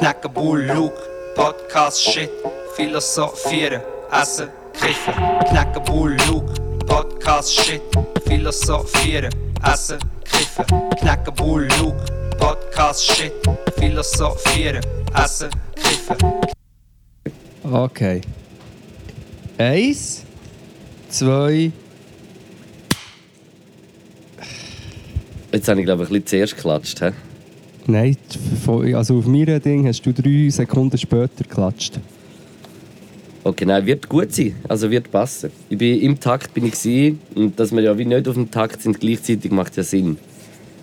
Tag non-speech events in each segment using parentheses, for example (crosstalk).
knacken Bull, Luke, Podcast, Shit, philosophieren, essen, kiffen. Knacken Bull, Luke, Podcast, Shit, philosophieren, essen, kiffen. Knacken Bull, Luke, Podcast, Shit, philosophieren, essen, kiffen. Okay. Eins, zwei. Jetzt habe ich glaube ich ein bisschen zuerst geklatscht. He? Nein, also auf meinem Ding hast du drei Sekunden später geklatscht. Okay, nein, wird gut sein. Also wird passen. Ich bin, Im Takt bin ich gewesen, und dass wir ja wie nicht auf dem Takt sind gleichzeitig macht ja Sinn.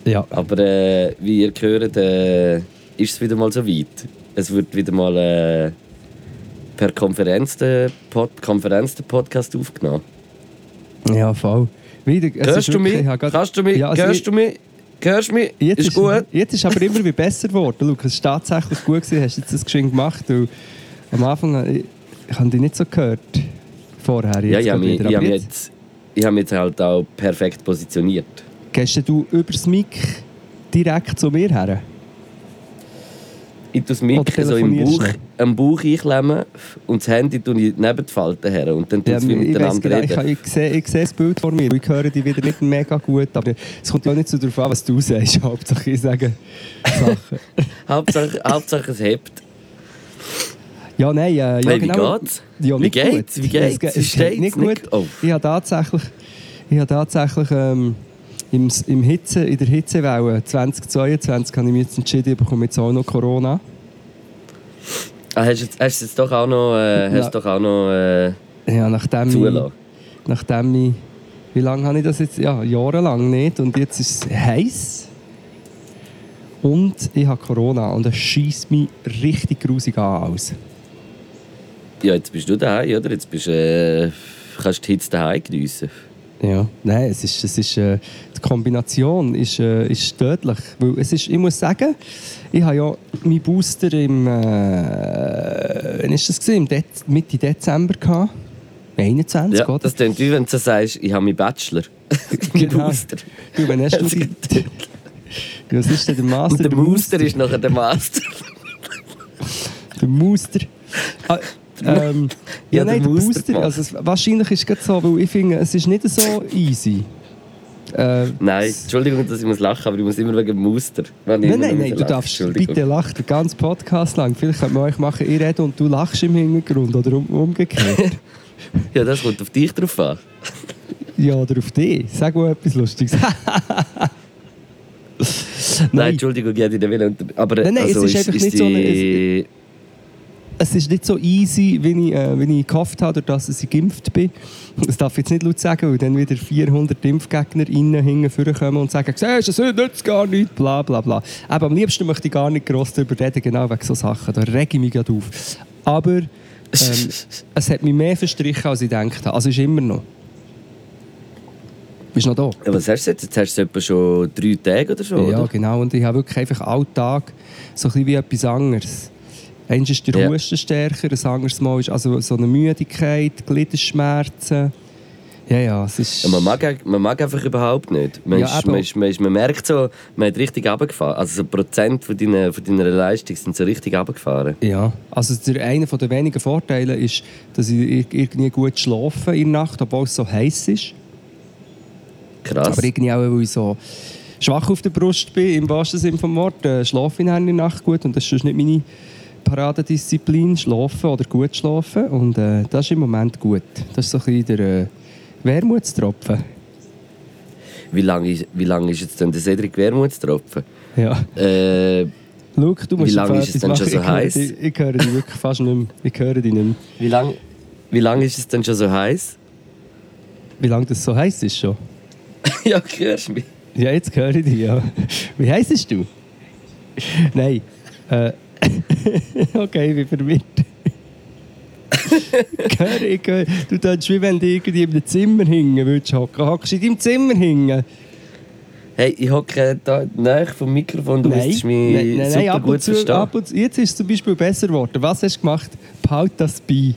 Ja. Aber äh, wie ihr hört, äh, ist es wieder mal so weit. Es wird wieder mal äh, per Konferenz der, Pod Konferenz der Podcast aufgenommen. Ja, voll. Wieder, Hörst du mich? Kannst du mich? Ja, also Hörst du mich? Hörst du mich? Jetzt ist gut. Jetzt ist aber immer wie besser geworden. Lukas, es war tatsächlich gut, gewesen, hast jetzt das geschwind gemacht. Du, am Anfang habe ich, ich habe dich nicht so gehört. Vorher. Jetzt Ja, ich habe mich, wieder. ich Aber habe mich jetzt jetzt, ich mich jetzt halt auch perfekt positioniert. gehst du übers Mic direkt zu mir her? Ich tue das Mic so im Bauch, du? Am Bauch einklemmen und das Handy tue ich neben die Falten her. Und dann tue Ja, ich ich, weiss miteinander genau, ich, reden. ich, sehe, ich sehe das Bild vor mir. Ich höre dich wieder nicht mega gut. Aber es kommt ja nicht so darauf an, was du sagst. (laughs) Hauptsache ich sage Sachen. (laughs) Hauptsache, Hauptsache es hebt. Ja, nein, äh, ja, Hey, wie genau. geht's? Ja, Wie geht's? Gut. Wie geht's? Es, es steht's? nicht gut. Nicht- oh. Ich habe tatsächlich, ich habe tatsächlich ähm, im, im Hitze, in der Hitzewelle 2022 habe ich mich jetzt entschieden, ich bekomme jetzt auch noch Corona. Ah, hast du jetzt, hast jetzt doch auch noch, äh, hast doch auch noch äh, Ja, nachdem zulassen? ich, nachdem ich, wie lange habe ich das jetzt? Ja, jahrelang nicht. Und jetzt ist es heiß. Und ich habe Corona und es schießt mich richtig grusig an aus. Ja, jetzt bist du daheim, oder? Jetzt bist, äh, kannst du die Hitze daheim geniessen. Ja, nein, es ist, es ist, äh, die Kombination ist, äh, ist tödlich. Weil es ist, ich muss sagen, ich habe ja meinen Booster im, äh, wann ist das gewesen? Im Dez Mitte Dezember gehabt. 21, Ja, oder? das klingt wie wenn du sagst, ich habe meinen Bachelor. (laughs) Mein Genau. Booster. Du, wann hast du die, (laughs) was ist denn der Master? Und der Booster ist nachher der Master. Der Muster. Ah, ähm, (laughs) ja, Ja, der nein, der Muster Booster. gemacht. Also, es, wahrscheinlich ist es gerade so, weil ich finde, es ist nicht so easy. Äh, Nein, Entschuldigung, dass ich muss lachen, aber ich muss immer wegen dem Muster. Nein, nein, muss nein, du lachen. darfst Entschuldigung. bitte lachen, den ganzen Podcast lang. Vielleicht könnte man euch machen, ich rede und du lachst im Hintergrund oder um, umgekehrt. (laughs) Ja, das kommt auf dich drauf an. ja, oder auf dich. Sag mal etwas Lustiges. (laughs) Nein, Entschuldigung, ich hätte unter- Aber Nein, nein, es also, ist einfach nicht so eine- es ist nicht so easy, wie ich, äh, wie ich gehofft habe, dass ich geimpft bin. Das darf ich jetzt nicht laut sagen, weil dann wieder 400 Impfgegner innen hinten vorkommen und sagen, siehst du, es nützt gar nichts, bla bla bla. Aber am liebsten möchte ich gar nicht gross darüber reden, genau wegen so Sachen. Da rege ich mich gerade auf. Aber ähm, (laughs) es hat mich mehr verstrichen, als ich gedacht habe. Also ist immer noch. Bist noch da? Ja, was hast du jetzt? Jetzt hast du etwa schon drei Tage oder so, Ja, oder? genau. Und ich habe wirklich einfach Alltag so ein bisschen wie etwas anderes. Eins ist der Ja. Husten stärker, ein anderes Mal ist also so eine Müdigkeit, Gliederschmerzen. Ja, ja, es ist... Ja, man, mag, man mag einfach überhaupt nicht. Man, Ja, ist, man, ist, man, ist, man merkt so, man hat richtig runtergefahren. Also so Prozent von deiner, von deiner Leistung sind so richtig runtergefahren. Ja, also der, einer der wenigen Vorteile ist, dass ich ir- irgendwie gut schlafe in der Nacht, obwohl es so heiß ist. Krass. Aber irgendwie auch, weil ich so schwach auf der Brust bin, im wahrsten Sinne des Wortes, äh, schlafe ich in der Nacht gut. Und das ist nicht meine Paradedisziplin, schlafen oder gut schlafen. Und äh, das ist im Moment gut. Das ist so ein bisschen der äh, Wermutstropfen. Wie lange ist, wie lang ist jetzt denn der Cedric Wermutstropfen? Ja. Äh, Schau, du musst Wie lange ist es denn schon so ich heiß? dich- Ich höre dich wirklich fast nicht mehr. Ich höre dich nicht mehr. wie lange wie lang ist es denn schon so heiß? Wie lange das so heiß ist schon? (laughs) ja, hörst du mich? Ja, jetzt höre ich dich, ja. Wie heisst du? Nein. Äh, (laughs) okay, ich bin verwirrt. (laughs) Ich höre, du tust wie wenn du irgendwie in einem Zimmer hingen würdest hocken. Hockst du in deinem Zimmer hingen? Hey, ich hocke da nahe vom Mikrofon, du müsstest mich super ab gut und zu, verstehen. zu. Jetzt ist es zum Beispiel besser geworden. Was hast du gemacht? Behalt das bei.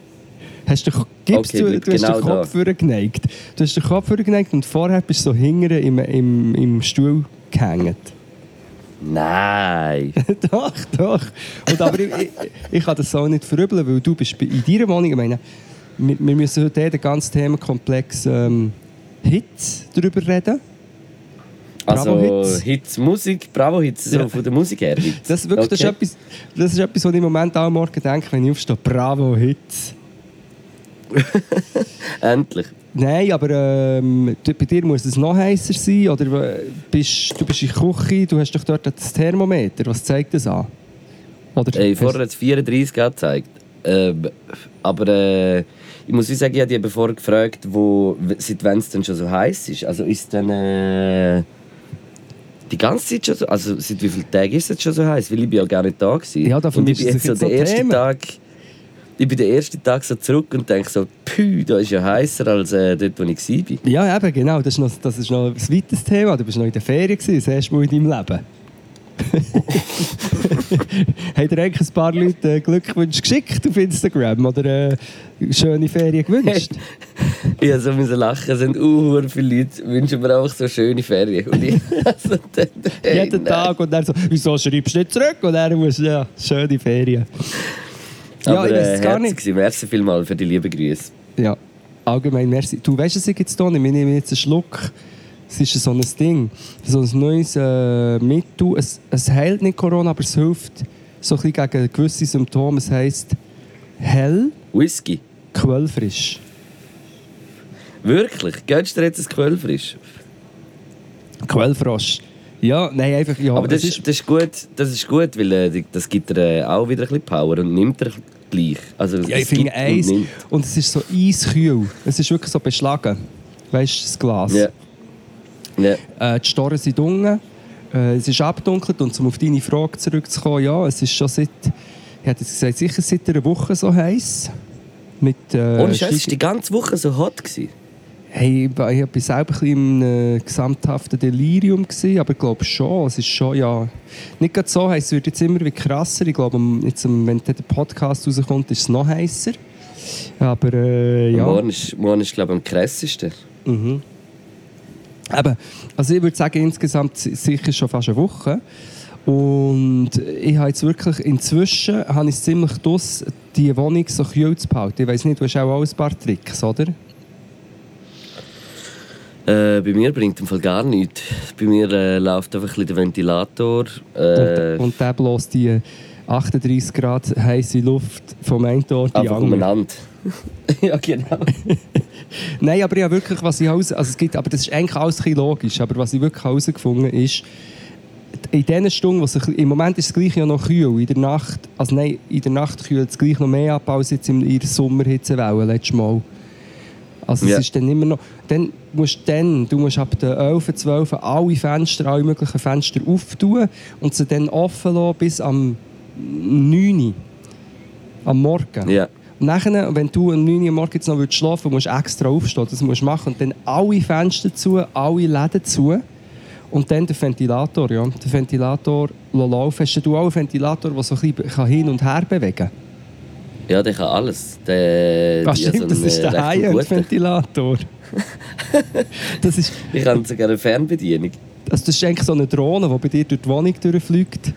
Hast du, gibst Okay, du, du hast genau den Kopf vorgeneigt. Du hast den Kopf vorgeneigt und vorher bist du so hingere im, im, im Stuhl gehängt. Nein. (laughs) doch, doch. Und aber ich, ich, ich kann das so nicht verübeln, weil du bist in deiner Wohnung, ich meine, wir, wir müssen heute den ganzen Themenkomplex ähm, Hits darüber reden. Also Bravo-Hits. Hits, Musik, Bravo-Hits, so Ja. von der Musik her. Hits. Das, wirklich, das, ist Okay. etwas, das ist etwas, was ich im Moment auch am Morgen denke, wenn ich aufstehe. Bravo, Hits. (laughs) Endlich. Nein, aber ähm, bei dir muss es noch heißer sein. Oder äh, bist, du bist in der Küche, du hast doch dort das Thermometer. Was zeigt das an? Oder Ey, hast- vorher hat es 34 gezeigt. Ähm, aber äh, ich muss sagen, ich habe eben vorher gefragt, wo, seit wann es denn schon so heiß ist. Also ist es dann äh, die ganze Zeit schon so, also seit wie vielen Tagen ist es schon so heiß? Weil ich bin ja gar nicht da gewesen. Ja, davon und ich bin jetzt so noch ersten Thema. Tag, ich bin den ersten Tag so zurück und denke so, pü, da ist ja heißer als äh, dort, wo ich war. Ja, eben, genau. Das ist, noch, das ist noch ein weites Thema. Du bist noch in der Ferien, gewesen, das erste Mal in deinem Leben. (laughs) Haben dir eigentlich ein paar Leute äh, Glückwünsche geschickt auf Instagram oder äh, schöne Ferien gewünscht? (laughs) Ich musste so müssen lachen, es sind uh, viele Leute wünschen mir einfach so schöne Ferien. Und ich (laughs) so, dann, hey, Jeden nein. Tag und dann so, wieso schreibst du nicht zurück? Und dann muss ja, schöne Ferien. Ja, Aber ich weiß äh, es gar herzlich nicht. gewesen. Merci vielmals für die lieben Grüße. Ja, allgemein merci. Du weißt, ich jetzt hier nehme? Ich nehme jetzt einen Schluck. Es ist so ein Ding, so ein neues äh, Mittel. Es, es heilt nicht Corona, aber es hilft so ein bisschen gegen gewisse Symptome. Es heisst hell, Whisky. quellfrisch. Wirklich? Gönnst du dir jetzt ein Quellfrisch? Quellfrosch. Ja, nein, einfach ja. Aber das, es ist, das, ist gut, das ist gut, weil äh, das gibt dir äh, auch wieder ein bisschen Power und nimmt dir gleich. Also, ja, ich es finde gibt und. Und es ist so eiskühl. Es ist wirklich so beschlagen. Weißt du, das Glas. Ja. Ja. Äh, die Storen sind unten. Äh, es ist abdunkelt. Und um auf deine Frage zurückzukommen, ja, es ist schon seit, ich hätte jetzt gesagt, sicher seit einer Woche so heiß. Mit, äh, Ohne Scheiß, Steig- war die ganze Woche so hot. Gewesen. Hey, ich war selber ein bisschen im gesamthaften Delirium, gewesen, aber ich glaube schon, es ist schon, ja... Nicht gerade so heiß, es wird jetzt immer wie krasser. Ich glaube, jetzt, wenn der Podcast rauskommt, ist es noch heißer. Aber äh, ja... Morgen ist, morgen ist glaube ich, am krassesten. Mhm. Eben, also ich würde sagen, insgesamt si- sicher schon fast eine Woche. Und ich habe jetzt wirklich, inzwischen habe ich es ziemlich dus, die Wohnung so kühl zu behalten. Ich weiss nicht, du hast auch ein paar Tricks, oder? Äh, bei mir bringt im Fall gar nichts. Bei mir äh, läuft einfach ein der Ventilator. Äh, Und, und der bloßt die 38 Grad heiße Luft vom einen Ort in den anderen. ja, genau. (laughs) Nein, aber ja wirklich, was ich heraus, also es gibt, aber das ist eigentlich alles ein logisch, aber was ich wirklich herausgefunden habe, ist, in diesen Stunden, bisschen- im Moment ist es gleich ja noch kühl, in der Nacht, also nein, in der Nacht kühlt es gleich noch mehr ab als jetzt in der Sommerhitzewelle letztes Mal. Also Ja. es ist dann immer noch, dann musst du dann, du musst ab den 11, 12 alle Fenster, alle möglichen Fenster auftun und sie dann offen lassen bis am 9 Uhr, am Morgen. Und nachher, wenn du um 9 Uhr morgens noch willst schlafen willst, musst du extra aufstehen. Das musst du machen. Und dann alle Fenster zu, alle Läden zu. Und dann der Ventilator, ja. Der Ventilator laufen. Hast du auch einen Ventilator, der so ein bisschen hin und her bewegen kann? Ja, der kann alles. Der, Ach stimmt, so das ist der äh, guten- High-End-Ventilator. das, ist, (laughs) Ich habe sogar eine Fernbedienung. also das ist eigentlich so eine Drohne, die bei dir durch die Wohnung durchfliegt.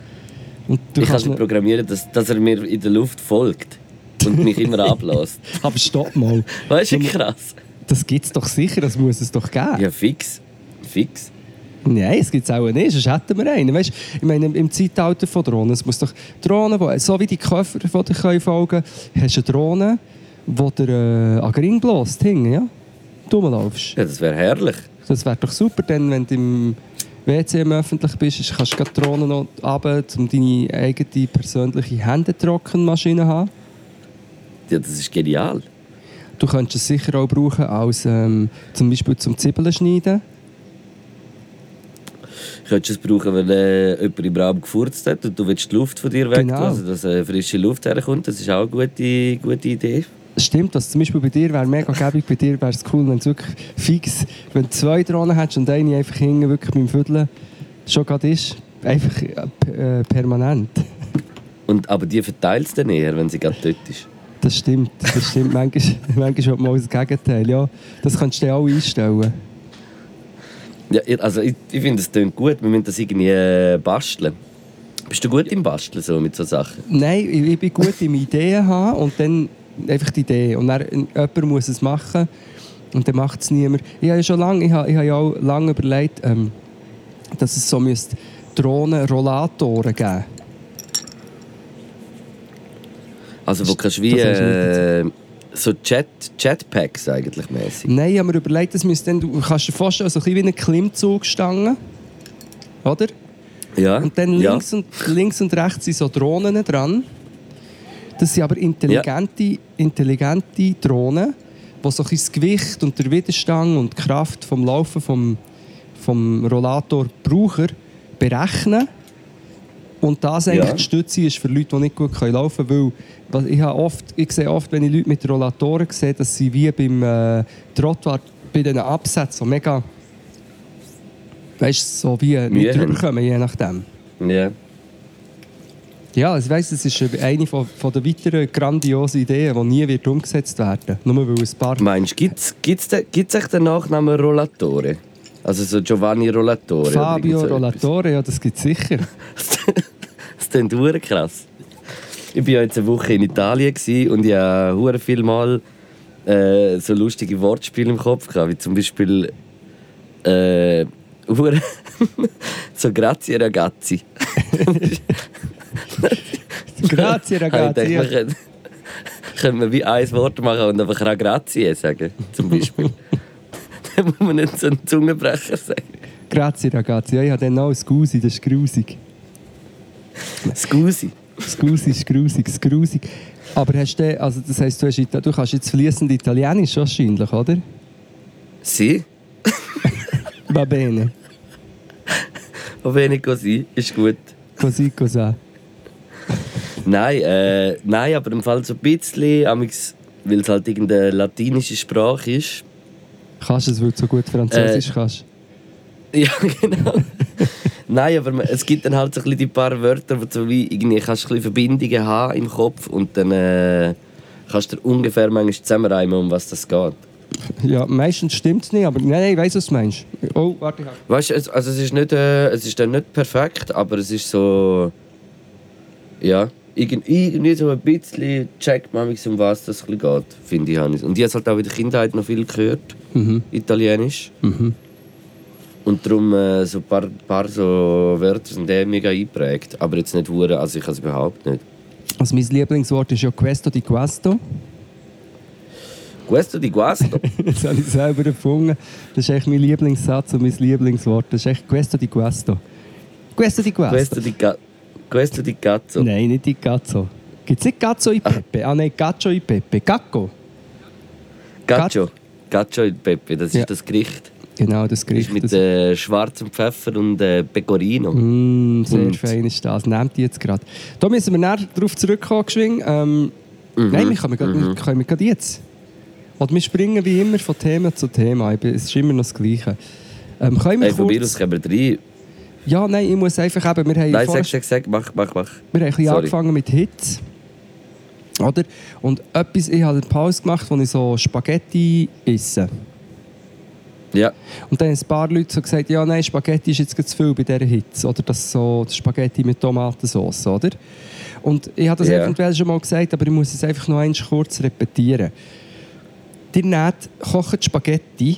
Und du ich kann sie programmieren, dass, dass er mir in der Luft folgt und mich immer (laughs) ablässt. Aber stopp mal. (laughs) Weißt du, krass? Das gibt es doch sicher, das muss es doch geben. Ja, fix. Fix. Nein, es gibt es auch nicht, sonst hätten wir einen. Weißt, ich meine, im Zeitalter von Drohnen, es muss doch Drohnen, wo, so wie die Käfer, die dir folgen können, hast du eine Drohne, die dir äh, an den Ring bläst, hinten, ja? Du rumlaufst. Ja, das wäre herrlich. Das wäre doch super, denn wenn du im WC im öffentlich bist, ist- kannst du die Drohne noch runter, um deine eigene persönliche Händetrockenmaschine zu haben. Ja, das ist genial. Du könntest es sicher auch brauchen, als, ähm, zum Beispiel zum Zwiebeln schneiden. Könntest du es brauchen, wenn äh, jemand im Raum gefurzt hat und du willst die Luft von dir weg, Genau. also dass äh, frische Luft herkommt. Das ist auch eine gute, gute Idee. Stimmt, dass zum Beispiel bei dir wäre mega gäbig, bei dir wäre es cool, wenn es wirklich fix, wenn du zwei Drohnen hättest und eine einfach hinten wirklich beim Vierteln schon gerade ist, einfach äh, äh, permanent. Und, aber die verteilt es dann eher, wenn sie gerade dort ist. Das stimmt, das stimmt. manchmal, (laughs) manchmal hat man auch das Gegenteil, ja. Das kannst du dir auch einstellen. Ja, also ich, ich finde, es klingt gut. Wir müssen das irgendwie äh, basteln. Bist du gut im Basteln so, mit so Sachen? Nein, ich, ich bin gut im Ideen haben und dann einfach die Idee. Und dann, äh, jemand muss es machen und dann macht es niemand. Ich habe ja schon lange, ich habe, ich habe ja auch lange überlegt, ähm, dass es so müsste Drohnen-Rollatoren geben Also wo kannst du wie äh, so Jet, Jetpacks eigentlich mäßig. Nein, ich habe mir überlegt, das müsste dann, du kannst dir vorstellen, so ein bisschen wie eine Klimmzugstange. Oder? Ja. Und dann ja. links, und, links und rechts sind so Drohnen dran. Das sind aber intelligente, intelligente Drohnen, die so ein das Gewicht und der Widerstand und die Kraft vom Laufen vom, vom Rollator Braucher berechnen. Und das eigentlich Ja. die Stütze ist für Leute, die nicht gut können laufen können. Weil ich, habe oft, ich sehe oft, wenn ich Leute mit Rollatoren sehe, dass sie wie beim äh, Trottoir bei diesen Absätzen so mega weißt du, so wie nicht haben. drüber kommen, je nachdem. Ja. Ja, ich weiss, es ist eine von, von der weiteren grandiosen Ideen, die nie wird umgesetzt werden Nur weil ein paar... Meinst du, gibt es echt den Nachnamen Rollatore? Also so Giovanni Rollatore? Fabio so Rollatore, ja, das gibt es sicher. (laughs) das klingt hure krass. Ich war ja jetzt eine Woche in Italien und ich hatte hure viel Mal äh, so lustige Wortspiele im Kopf gehabt, wie zum Beispiel äh, (laughs) so Grazie ragazzi. (laughs) Grazie, ragazzi. Ich wir können, wir wie ein Wort machen und einfach Ragrazie sagen, zum Beispiel. (laughs) Dann muss man nicht so einen Zungenbrecher sagen. Grazie, ragazzi. Ja, ich habe dann auch Scusi, das ist grusig. Scusi. Scusi ist grusig, grusig. Aber hast du, also das heisst, du, hast, du kannst jetzt fließend Italienisch wahrscheinlich, oder? Si? (laughs) Va bene. Va bene così, ist gut. Così, così. Nein, äh, nein, aber im Fall so ein bisschen, weil es halt irgendeine latinische Sprache ist. Kannst du es, weil du so gut Französisch Äh, kannst? (laughs) Ja, genau. Nein, aber es gibt dann halt so ein die paar Wörter, wo du so wie irgendwie kannst ein Verbindungen haben im Kopf und dann äh, kannst du ungefähr manchmal zusammenreimen, um was das geht. Ja, meistens stimmt es nicht, aber nein, nein, ich weiss, was du meinst. Oh, warte, ich Weißt du, es- also es ist nicht, äh, es ist dann nicht perfekt, aber es ist so, ja, irgend- irgendwie so ein bisschen checkt man, um was das geht, finde ich. Und ich habe halt auch in der Kindheit noch viel gehört, Italienisch. Und darum äh, so ein paar, paar so Wörter sind eh mega eingeprägt, aber jetzt nicht hure, also ich kann es überhaupt nicht. Also mein Lieblingswort ist ja Questo di Questo. Questo di guasto. (laughs) Das habe ich selber erfunden. Das ist echt mein Lieblingssatz und mein Lieblingswort. Das ist echt Questo di Questo. Questo di Questo. Questo di, ga- questo di cazzo. Nein, nicht die Gazzo. Gibt es nicht Gazzo in Pepe? Ah nein, Gaccio in Pepe. Gacco. Gaccio. Gaccio il Pepe, das ist Ja. das Gericht. Genau, das Das Gericht. ist mit das, äh, schwarzem Pfeffer und äh, Pecorino. Mm, sehr Und- fein ist das. Nehmt die jetzt gerade. Da müssen wir näher darauf zurückkommen, geschwind. Ähm, Mhm. Nein, wir können, wir, wir können gerade jetzt. Oder wir springen wie immer von Thema zu Thema. Es ist immer noch das Gleiche. Ähm, können wir Hey, von mir kurz... aus können wir rein. Ja, nein, ich muss einfach eben... Wir haben Nein, vorher- sag, sag, sag, mach, mach, mach. Wir haben ein bisschen Sorry. angefangen mit Hits. Oder? Und etwas, ich habe eine Pause gemacht, wo ich so Spaghetti esse. Ja, Und dann haben ein paar Leute so gesagt, ja nein, Spaghetti ist jetzt zu viel bei dieser Hitze. Oder das so das Spaghetti mit Tomatensauce, oder? Und ich habe das Ja. eventuell schon mal gesagt, aber ich muss es einfach noch einmal kurz repetieren. Ihr nehmt, kocht Spaghetti,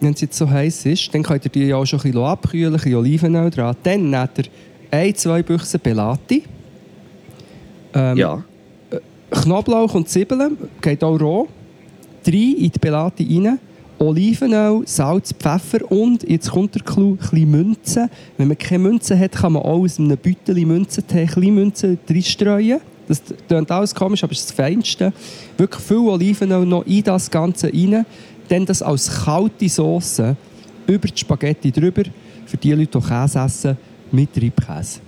wenn es jetzt so heiß ist, dann könnt ihr die ja auch schon ein bisschen abkühlen, ein bisschen Olivenöl dran. Dann nehmt ihr ein, zwei Büchsen Pelati. Ähm, ja. Knoblauch und Zwiebeln, geht auch roh. Drei in die Pelati rein. Olivenöl, Salz, Pfeffer und, jetzt kommt der Clou, ein Münzen. Wenn man keine Münzen hat, kann man auch aus einem Beutel Münzentee ein Münzen reinstreuen. Das klingt alles komisch, aber es ist das Feinste. Wirklich viel Olivenöl noch in das Ganze rein. Dann das als kalte Sauce über die Spaghetti drüber. Für die Leute, die Käse essen, mit Reibkäse.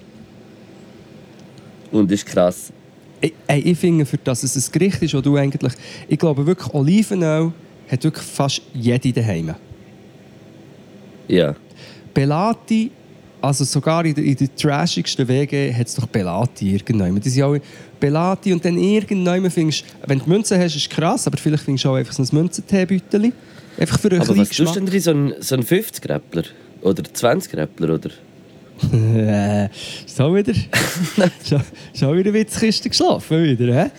Und ist krass. Ich, ich finde, für das es ein Gericht ist, wo du eigentlich... Ich glaube wirklich, Olivenöl hat wirklich fast jede daheim. Ja. Pelati, also sogar in der, in der trashigsten WG hat es doch Pelati irgendwann. Die sind auch Pelati und dann irgendwann findest wenn du Münzen hast, ist es krass, aber vielleicht findest du auch einfach so ein Münzenteebeutel. Einfach für einen Aber was tust du denn drin? So ein, so ein 50-Gräppler? Oder 20 Räppler, oder? (laughs) Äh, schon wieder. (laughs) schon, schon wieder Witzkiste geschlafen wieder, hä?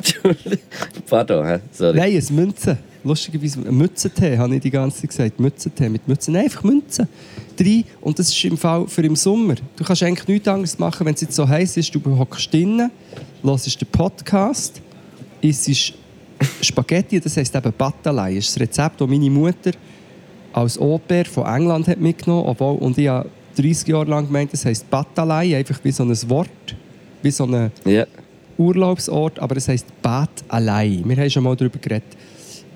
(laughs) Pardon, hä? sorry. Nein, ein Münzen. Lustigerweise Mützentee, habe ich die ganze Zeit gesagt. Mützentee mit Mützen. Nein, einfach Münzen. Drei. Und das ist im Fall für im Sommer. Du kannst eigentlich nichts anderes machen, wenn es jetzt so heiß ist. Du hockst drinnen, hörst den Podcast, isst Spaghetti, das heisst eben Batalei. Das ist das Rezept, das meine Mutter als Au-pair von England hat mitgenommen hat. Und ich habe 30 Jahre lang gemeint, das heisst Batalei, einfach wie so ein Wort, wie so ein Ja. Urlaubsort, aber es heisst Bad allein. Wir haben schon mal darüber geredet.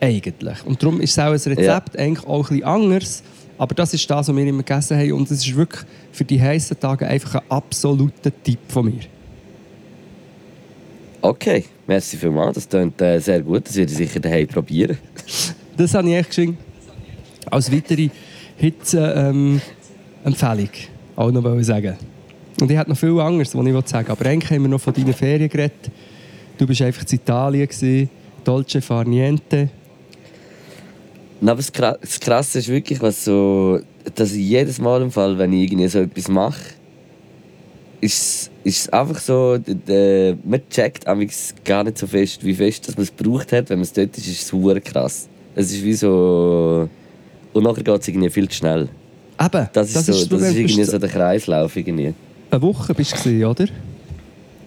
Eigentlich. Und darum ist es auch ein Rezept eigentlich auch ein bisschen anders. Aber das ist das, was wir immer gegessen haben. Und es ist wirklich für die heißen Tage einfach ein absoluter Tipp von mir. Okay, merci vielmals. Das klingt äh, sehr gut. Das werde ich sicher daheim probieren. (laughs) Das habe ich echt geschrieben. Als weitere Hitze-Empfehlung. auch noch sagen. Und ich hätte noch viel anderes, was ich sagen will. Aber eigentlich haben wir noch von deinen Ferien geredet. Du bist einfach in Italien, gewesen, Dolce Far Niente. Na, aber das, das Krasse ist wirklich, was so, dass ich jedes Mal im Fall, wenn ich irgendwie so etwas mache, ist ist es einfach so, d- man checkt gar nicht so fest, wie fest dass man es gebraucht hat. Wenn man es dort ist, ist es super krass. Es ist wie so... Und nachher geht es irgendwie viel zu schnell. Eben, Das ist, so, das ist irgendwie so der Kreislauf. Irgendwie. Eine Woche bist du, oder?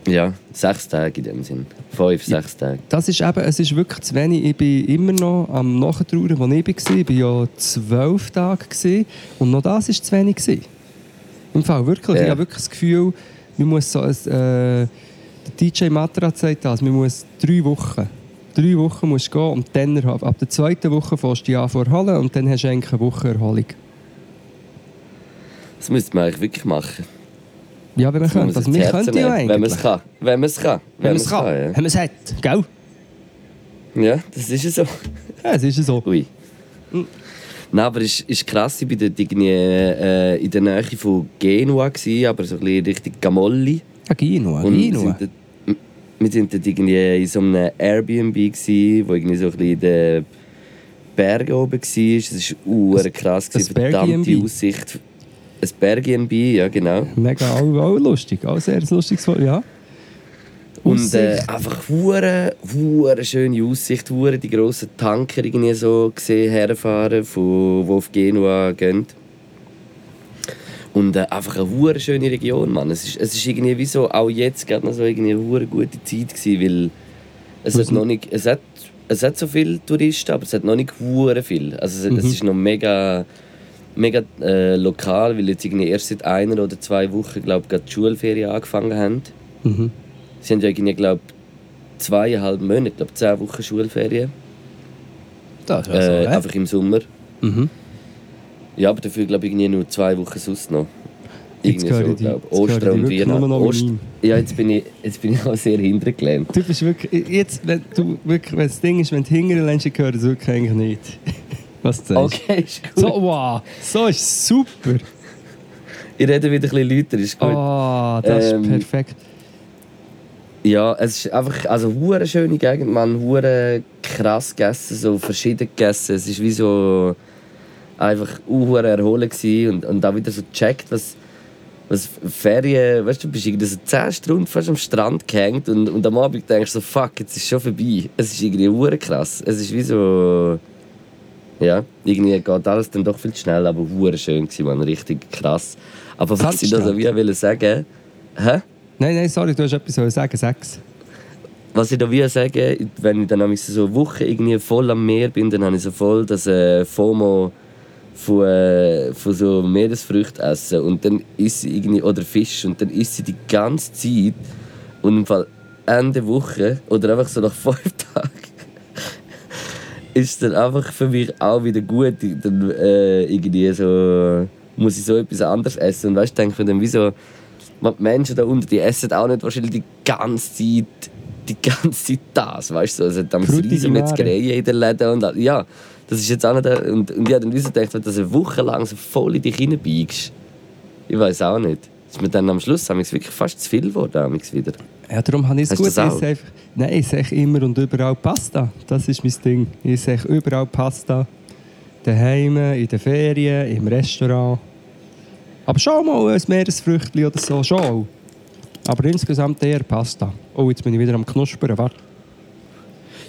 Ja, sechs Tage in dem Sinn. Fünf, sechs Tage. Das ist eben, es ist wirklich zu wenig. Ich bin immer noch am Nachtrauern, wo ich war. Ich war ja zwölf Tage gewesen, und noch das war zu wenig. Gewesen. Im Fall wirklich. Ja. Ich habe wirklich das Gefühl, man muss so ein, äh, der DJ Matrat sagt das, man muss drei Wochen. Drei Wochen musst du gehen und dann ab ab der zweiten Woche fährst du an zu erholen und dann hast du eigentlich eine Woche Erholung. Das müsste man eigentlich wirklich machen. Ja, wenn man Das könnte. Also, wir könnten ja eigentlich. Wenn man es kann. Wenn man es kann. Wenn man es kann. ja. Wenn man es hat. Gell? ja, das ist ja so. (laughs) Ja, es ist so. Ui. Nein, aber es ist, ist krass, ich war dort irgendwie, äh, in der Nähe von Genua, gewesen, aber so ein bisschen Richtung Gamolli. Ja, Genua, Und wir Genua. sind, dort, wir sind dort irgendwie in so einem Airbnb, gewesen, wo irgendwie so ein bisschen in den Bergen oben war. Es war uhr krass, gewesen, verdammte Bergienbi? Aussicht. Ein Bergienb, ja genau. Mega, auch, auch lustig. Auch sehr lustiges Wort, ja. Und äh, einfach hure, hure schöne Aussicht, hure die grossen Tanker irgendwie so gesehen herfahren, von, wo auf Genua gehen. Und äh, einfach eine hure schöne Region, Mann. Es ist, es ist irgendwie wie so, auch jetzt gerade noch so irgendwie eine hure gute Zeit gewesen, weil es Was hat noch nicht, es hat, es hat so viele Touristen, aber es hat noch nicht hure viel. Also es, es Mhm. ist noch mega, mega äh, lokal, weil jetzt irgendwie erst seit einer oder zwei Wochen, glaube ich, die Schulferien angefangen haben. Mhm. Sie haben ja irgendwie, glaube zweieinhalb Monate, glaube zehn Wochen Schulferien. Das äh, ja. einfach im Sommer. Mhm. Ja, aber dafür glaube ich irgendwie nur zwei Wochen sonst noch. Irgendwie so, ich glaube ich Ostern und Weihnachten. Ost ja, jetzt bin, ich, jetzt bin ich auch sehr hintergelehnt. Du bist wirklich, jetzt, wenn du wirklich, wenn das Ding ist, wenn du ich höre das wirklich eigentlich nicht. (laughs) Was du sagst. Okay, ist gut. So, wow, so ist super. Ich rede wieder ein bisschen lauter, ist gut. Ah, das Ähm, ist perfekt. Ja, es ist einfach, also hure schöne Gegend, man, hure krass gegessen, so verschieden gegessen. Es ist wie so einfach hure erholen und, und auch wieder so gecheckt, was, was Ferien, weißt du, du bist irgendwie so 10 Stunden fast am Strand gehängt und, und am Abend denkst du so, fuck, jetzt ist schon vorbei. Es ist irgendwie hure krass. Es ist wie so, ja, irgendwie geht alles dann doch viel zu schnell, aber hure schön man, richtig krass. Aber was ich noch so wie will sagen, hä? Nein, nein, sorry, du hast etwas sagen, sag's. Was ich da wie sagen, wenn ich dann nämlich so eine Woche irgendwie voll am Meer bin, dann habe ich so voll das äh, FOMO von, äh, von so Meeresfrüchten essen und dann esse ich irgendwie, oder Fisch und dann esse ich die ganze Zeit und im Fall Ende Woche oder einfach so nach (laughs) fünf Tagen ist dann einfach für mich auch wieder gut. Dann äh, irgendwie so muss ich so etwas anderes essen und weißt, denke ich dann wie so man, die Menschen da unten, die essen auch nicht wahrscheinlich die ganze Zeit, die ganze Zeit das, weißt du? Also Frutti di riesen Metzgereien in den Läden und ja, das ist jetzt auch nicht, und, und ich habe dann wie so gedacht, wenn du das eine Woche lang so voll in dich hineinbiegst, ich weiß auch nicht. Ist mir dann am Schluss haben wirklich fast zu viel geworden, wieder. Ja, darum habe ich es gut. Ich sage, nein, ich sage immer und überall Pasta. Das ist mein Ding. Ich sage überall Pasta. daheim, in den Ferien, im Restaurant. Aber schon mal ein Meeresfrüchtchen oder so, schon. Aber insgesamt eher Pasta. Oh, jetzt bin ich wieder am Knuspern, warte.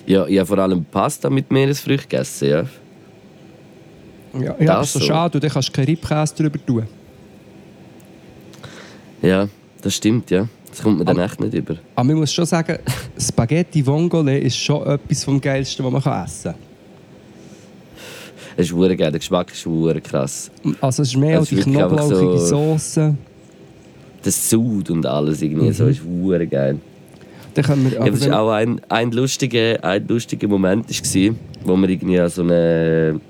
Ja, ich habe vor allem Pasta mit Meeresfrüchten gegessen, ja. Ja, ja Das so so. schade, du kannst keinen Reibkäse drüber tun. Ja, das stimmt, ja. Das kommt mir dann echt nicht über. Aber man muss schon sagen, Spaghetti Vongole ist schon etwas vom Geilsten, was man kann essen Es ist geil, der Geschmack ist krass. kann. Also es ist mehr als ist die knoblauchige so- Soße. Der Sud und alles irgendwie, so ist geil. Dann können wir, Ja, aber das wenn- war auch ein, ein, lustiger, ein lustiger Moment, war, wo wir irgendwie an so eine,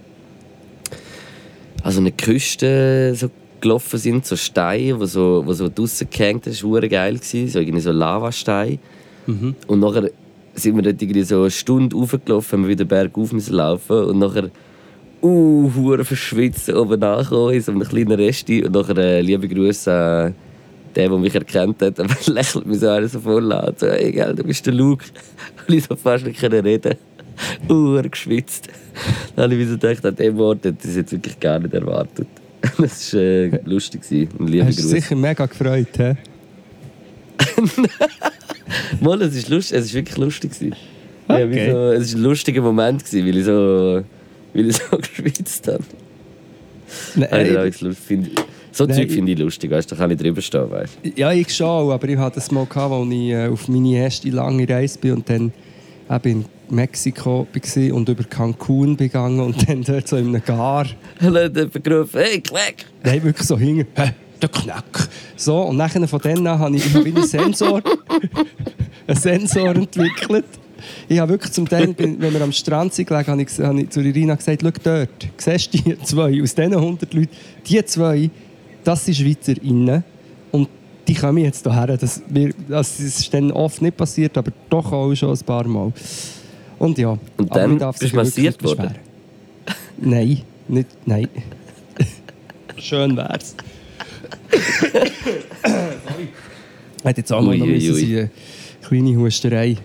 an so eine Küste so gelaufen sind, so Steine, wo so, wo so draussen gehängt haben. Das war geil, gewesen, so irgendwie so Lavasteine. Mhm. Und nachher sind wir dort irgendwie so eine Stunde raufgelaufen, haben wir wieder bergauf müssen laufen und nachher uh, hure verschwitzt oben nachgekommen in so einem kleinen Resti und nachher äh, liebe Grüße an den, der mich erkannt hat, (laughs) aber lächelt mich so einer so voll an, so, hey, gell, du bist der Luke. (laughs) Und ich so fast nicht können reden (laughs) uh, geschwitzt. Dann habe ich mir so gedacht, an dem Ort hätte ich es jetzt wirklich gar nicht erwartet. (laughs) Das war äh, lustig. gewesen. Und liebe hast Grüße. sicher mega gefreut, hä? (laughs) Mal, es ist lustig, es ist wirklich lustig gewesen. Ja, Okay. so, es war ein lustiger Moment, gewesen, weil ich so, weil ich (laughs) so geschwitzt habe. Nein, Also, jetzt lust- find, so Nein, Zeug ich- finde ich lustig, weißt du, da kann ich drüber stehen, weißt Ja, ich schon, aber ich hatte das mal, gehabt, als ich äh, auf meine erste lange Reise bin und dann eben in Mexiko war und über Cancun begangen und (laughs) dann dort so in einem Gar. hat jemand gerufen, hey, Quack! Nein, wirklich so hinten. Hä? Der Knack. So, und nachher von dann an habe ich, ich habe einen Sensor, (laughs) einen Sensor entwickelt. Ich habe wirklich zum Teil, wenn wir am Strand sind, gelegen, habe ich, habe ich zu Irina gesagt, schau dort, siehst du die (laughs) zwei, aus diesen 100 Leuten, die zwei, das sind SchweizerInnen und die kommen jetzt hierher. Das, wir- das ist dann oft nicht passiert, aber doch auch schon ein paar Mal. Und ja, Und dann darf sich massiert worden? Nein, nicht, nein. (laughs) Schön wär's. (coughs) Hat jetzt auch mal noch eine kleine Husterei.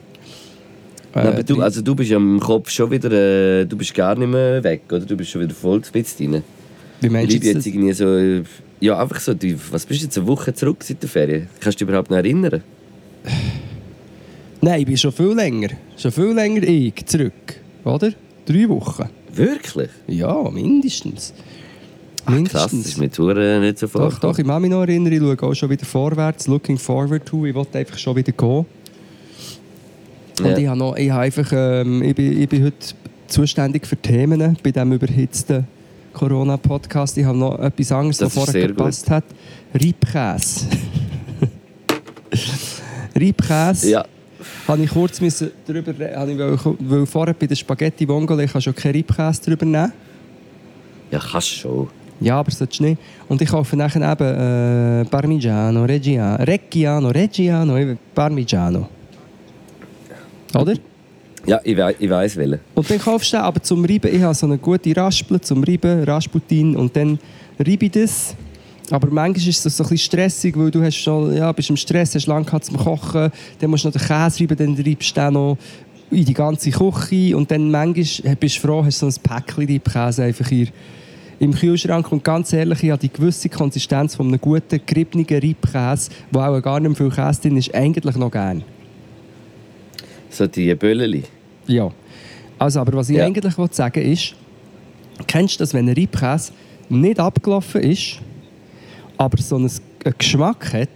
Äh, aber du, also du bist ja im Kopf schon wieder, äh, du bist gar nicht mehr weg, oder? Du bist schon wieder voll spitz drin. Wie meinst du bin jetzt irgendwie so, äh, ja einfach so, du, was bist du jetzt eine Woche zurück seit der Ferien? Kannst du dich überhaupt noch erinnern? Nein, ich bin schon viel länger. Schon viel länger ich zurück. Oder? Drei Wochen. Wirklich? Ja, mindestens. Ach, krass, das ist mir hure nicht so Doch, vorgekommen. doch, ich kann mich noch erinnern, ich schaue auch schon wieder vorwärts, looking forward to, ich wollte einfach schon wieder gehen. Und Ja. ich, habe noch, ich, habe einfach, ähm, ich, bin, ich bin heute zuständig für Themen bei diesem überhitzten Corona-Podcast. Ich habe noch etwas anderes, Das was vorher gepasst hat. Reibkäse. (laughs) Reibkäse. Ja, Habe ich kurz müssen darüber reden, ich weil, weil vorher bei der Spaghetti Vongole du auch keinen Reibkäse drüber nehmen. ja, kannst schon. Ja, aber solltest du nicht. Und ich kaufe nachher eben äh, Parmigiano, Reggiano, Reggiano, Reggiano, Parmigiano. Oder? Ja, ich, wei ich weiss welchen. Und dann kaufst du den, aber zum Reiben, ich habe so eine gute Raspel zum Reiben, Rasputin, und dann reibe ich das. Aber manchmal ist es so ein stressig, weil du hast schon, ja, bist im Stress, hast lange zum Kochen, dann musst du noch den Käse reiben, dann reibst du den noch in die ganze Küche und dann manchmal bist du froh, hast so ein Päckchen Reibkäse einfach hier im Kühlschrank und ganz ehrlich, ich habe die gewisse Konsistenz von einem guten, geriebenen Reibkäse, wo auch gar nicht mehr viel Käse drin ist, eigentlich noch gern. So die Bölleli. Ja. Also, aber was ich Ja. eigentlich wollte sagen ist, kennst du das, wenn ein Reibkäse nicht abgelaufen ist, aber so einen, Geschmack hat,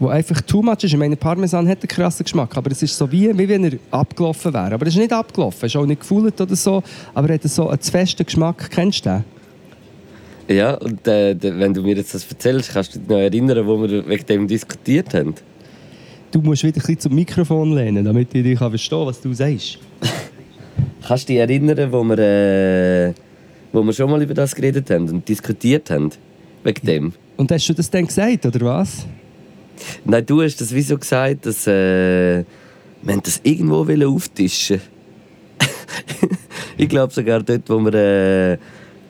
der einfach too much ist? Ich meine, Parmesan hat einen krassen Geschmack, aber es ist so wie, wie wenn er abgelaufen wäre. Aber er ist nicht abgelaufen, er ist auch nicht gefühlt oder so, aber er hat so einen zu festen Geschmack. Kennst du den? Ja, und äh, wenn du mir jetzt das erzählst, kannst du dich noch erinnern, wo wir wegen dem diskutiert haben? Du musst wieder ein bisschen zum Mikrofon lehnen, damit ich dich verstehen kann, was du sagst. (laughs) Kannst du dich erinnern, wo wir, äh, wo wir schon mal über das geredet haben und diskutiert haben? Wegen dem? Und hast du das dann gesagt, oder was? Nein, du hast das wieso gesagt, dass äh, wir das irgendwo auftischen (laughs) Ich glaube sogar dort, wo wir äh,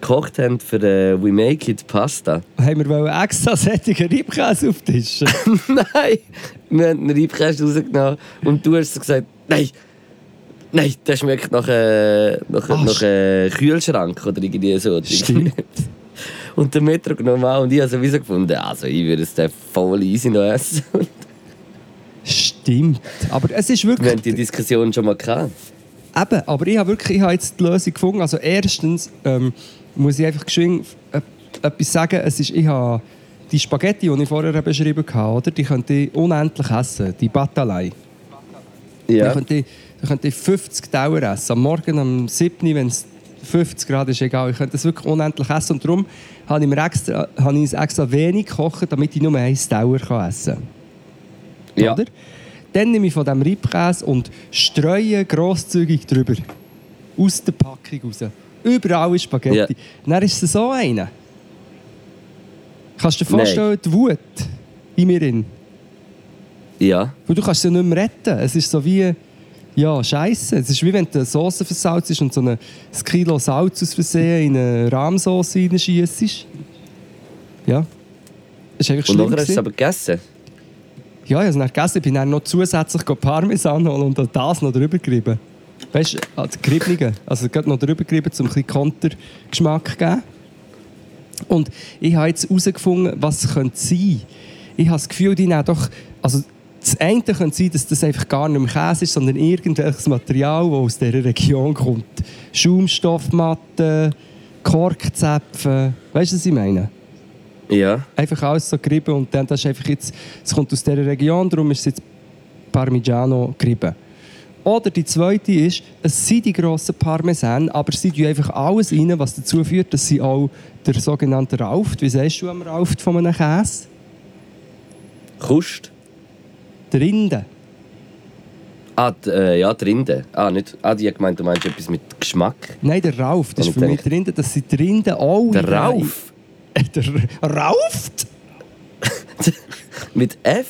gekocht haben für äh, We Make It Pasta. Haben wir extra sättigen Reibkäse auftischen? (laughs) nein, wir haben einen Reibkäse rausgenommen und du hast gesagt, nein, Nein, der schmeckt nach, äh, nach, Ah, nach äh, Kühlschrank oder irgendwie so. Stimmt. Und der Metro genommen. Und ich habe sowieso gefunden, also ich würde es dann voll easy noch essen. Stimmt. Aber es ist Wir wirklich... haben die Diskussion schon mal gehabt. Eben, aber ich habe wirklich ich habe jetzt die Lösung gefunden. Also erstens ähm, muss ich einfach geschwind äh, etwas sagen. Es ist, ich habe die Spaghetti, die ich vorher beschrieben habe, oder, die könnte ich unendlich essen. Die Batalei. Ja. Die könnte, ich- die könnte ich 50 Dauer essen. Am Morgen um 7 Uhr, wenn es 50 Grad ist, egal. Ich könnte das wirklich unendlich essen. Und darum habe ich mir extra, habe ich es extra wenig gekocht, damit ich nur eins Dauer essen kann. Ja. Oder? Dann nehme ich von diesem Reibkäse und streue grosszügig drüber. Aus der Packung raus. Überall ist Spaghetti. Ja. Dann ist es so einer. Kannst du dir Nein. vorstellen, die Wut in mir drin? Ja. Weil du kannst sie nicht mehr retten. Es ist so wie... Ja, scheiße. Es ist wie wenn du eine Sauce versalzt und so ein Kilo Salz aus Versehen in eine Rahmsauce reinschießt. Ja. Das ist eigentlich Und schlimm. nachher hast du es aber gegessen. Ja, ich habe es dann gegessen. Ich bin dann noch zusätzlich Parmesan holen und das noch drüber gerieben. Weißt du, also geriebene. Also gerade noch drüber gerieben, um ein bisschen Kontergeschmack zu geben. Und ich habe jetzt herausgefunden, was es könnte sein Ich habe das Gefühl, die nehmen doch... Also das eine könnte sein, dass das einfach gar nicht mehr Käse ist, sondern irgendwelches Material, das aus dieser Region kommt. Schaumstoffmatten, Korkzäpfe. Weißt du, was ich meine? Ja. einfach alles so gerieben und dann das ist einfach jetzt, es kommt aus dieser Region, darum ist es jetzt Parmigiano gerieben. Oder die zweite ist, es sind die grossen Parmesan, aber sie tun einfach alles rein, was dazu führt, dass sie auch der sogenannte Rauft, wie sagst du am Rauft von einem Käse? Kust. Der Rinde. Ah, d- äh, ja, die Rinde. Ah, nicht. Ah, die gemeint, du meinst etwas mit Geschmack. Nein, der Rauft, das ist für ich mich die Rinde, das sind die Rinde auch Der Rauf. (laughs) Der Rauft? Mit F.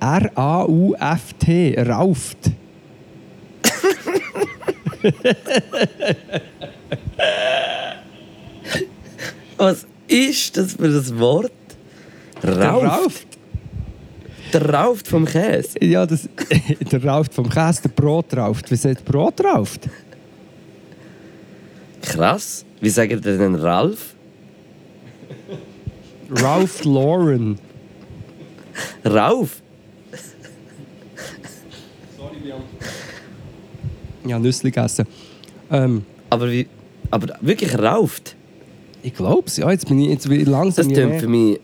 R-A-U-F-T, Rauft. Was ist das für ein Wort? Rauft. Rauft. Der Rauft vom Käse. Ja, das, (laughs) der Rauft vom Käse, der Brot rauft. Wie sagt Brot rauft? Krass. Wie sagt ihr denn Ralf? Ralph Lauren. Rauf. Ja, Nüssli gegessen. Ähm, Aber wie. Aber wirklich rauft. ich glaube es, ja. Jetzt bin ich jetzt langsam. Das tönt für mich.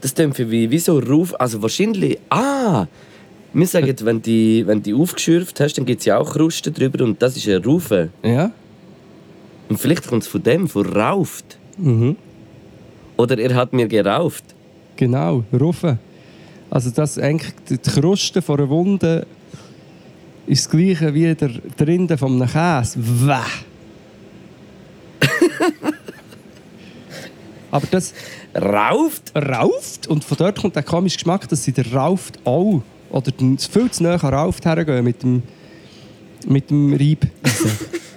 Das tönt für mich wie so Ruf. Also wahrscheinlich. Ah! Wir sagen, wenn die, wenn die aufgeschürft hast, dann gibt es ja auch Krusten drüber und das ist ein Rufen. Ja. Und vielleicht kommt es von dem, von rauft. Mhm. Oder er hat mir gerauft. Genau, rufen. Also das eigentlich die Kruste von einer Wunde ist das gleiche wie der, der Rinde von einem Käse. Wäh. (laughs) Aber das Rauft? rauft und von dort kommt der komische Geschmack, dass sie der rauft auch oder viel zu nah an rauft hergehen mit dem, mit dem Reib. (laughs)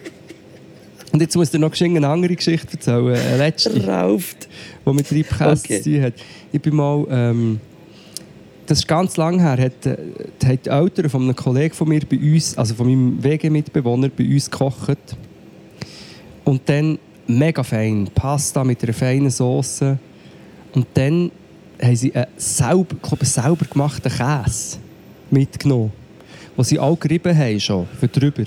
und jetzt muss ich dir noch eine andere Geschichte erzählen, eine letzte. Rauft. die mit Reibkäse Okay. zu tun hat. Ich bin mal, ähm, das ist ganz lange her, hat, äh, haben die Eltern von einem Kollegen von mir bei uns, also von meinem WG-Mitbewohner, bei uns gekocht. Und dann mega fein, Pasta mit einer feinen Sauce. Und dann haben sie einen selber, ich glaube, einen selber gemachten Käse mitgenommen, den sie auch gerieben haben schon, für drüber.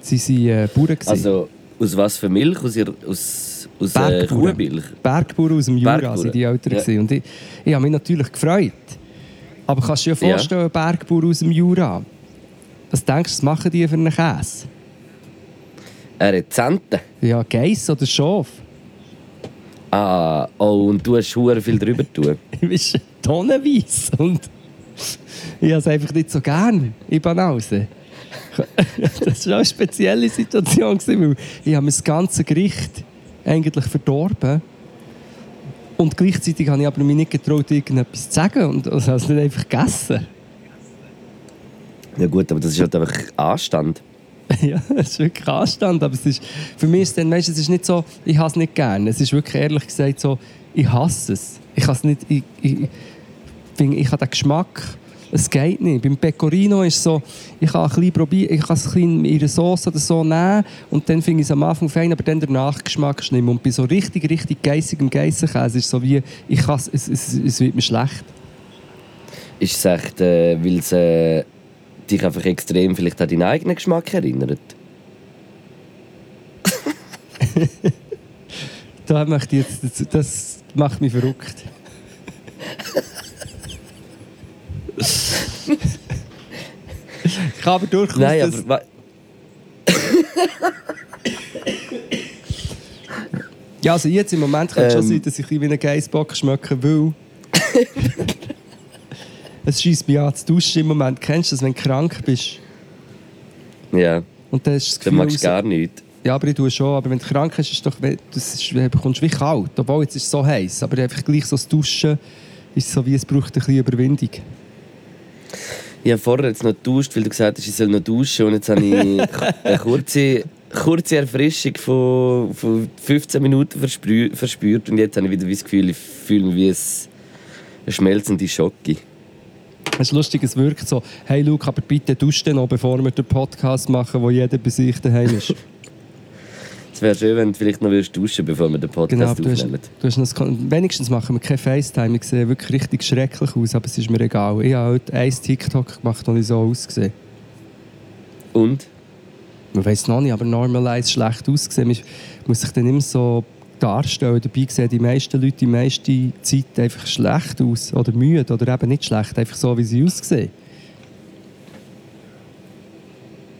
Sie waren äh, Bauern. gewesen. Also aus was für Milch? Aus, ihr- aus, aus äh. Kuhmilch? Bergbauern aus dem Jura waren die Eltern. Ja. Und ich, ich habe mich natürlich gefreut. Aber kannst du dir Ja. vorstellen, Bergbauer aus dem Jura? Was denkst du, was machen die für einen Käse? Eine Rezente. Ja, Geiss oder Schaf? Ah, oh, und du hast hure viel drüber tun. (laughs) Du bist tonnenweise. Und (laughs) ich habe es einfach nicht so gern in Banause. (laughs) Das war eine spezielle Situation, weil ich habe das ganze Gericht eigentlich verdorben und gleichzeitig habe ich aber mich nicht getraut, irgendetwas zu sagen und also habe es nicht einfach gegessen. Ja gut, aber das ist halt einfach Anstand. (laughs) Ja, es ist wirklich Anstand, aber es ist, für mich ist dann, weißt, es ist nicht so, ich hasse es nicht gerne. Es ist wirklich ehrlich gesagt so, ich hasse es. Ich es nicht, ich, ich, finde, ich habe den Geschmack Es geht nicht. Beim Pecorino ist es so, ich kann ein bisschen probieren, ich kann es ein bisschen in ihre Sauce oder so nehmen und dann finde ich es am Anfang fein, aber dann der Nachgeschmack ist nicht mehr. Und bei so richtig, richtig geissigem Geissenkäse ist es so wie, ich kann es, es, es, wird mir schlecht. Ist es echt, äh, weil es äh, dich einfach extrem vielleicht an deinen eigenen Geschmack erinnert? (laughs) Da möchte jetzt, das, das macht mich verrückt. (laughs) ich kann aber durchaus Nein, aber... Ja, also jetzt im Moment könnte es schon Ähm. sein, dass ich ein bisschen wie ein Geissbock schmecken will. es schießt mich an zu duschen im Moment. Kennst du das, wenn du krank bist? Ja, Und dann ist das dann Gefühl, magst du gar nichts. ja, aber ich tue schon. Aber wenn du krank bist, ist es doch, das ist, du bekommst wie kalt. Obwohl, jetzt ist es so heiß. Aber einfach gleich so das Duschen ist so wie, es braucht ein bisschen Überwindung. Ich habe vorher jetzt noch getauscht, weil du gesagt hast, ich soll noch duschen. Und jetzt habe ich (laughs) eine kurze, kurze Erfrischung von, von 15 Minuten verspür, verspürt. Und jetzt habe ich wieder das Gefühl, ich fühle mich wie ein, eine schmelzende Schocke. Es ist lustig, es wirkt so, hey Luke, aber bitte dusch noch, bevor wir den Podcast machen, wo jeder bei sich daheim ist. (laughs) Es wäre schön, wenn du vielleicht noch würdest duschen bevor wir den Podcast genau, aber du hast, aufnehmen. du hast noch, wenigstens machen wir kein FaceTime. Ich sehe wirklich richtig schrecklich aus, aber es ist mir egal. Ich habe heute ein TikTok gemacht, wo ich so aussehe. Und? Man weiß noch nicht, aber normalerweise schlecht ausgesehen. Man muss sich dann immer so darstellen. Dabei sehen die meisten Leute die meiste Zeit einfach schlecht aus. Oder müde. Oder eben nicht schlecht. Einfach so, wie sie aussehen.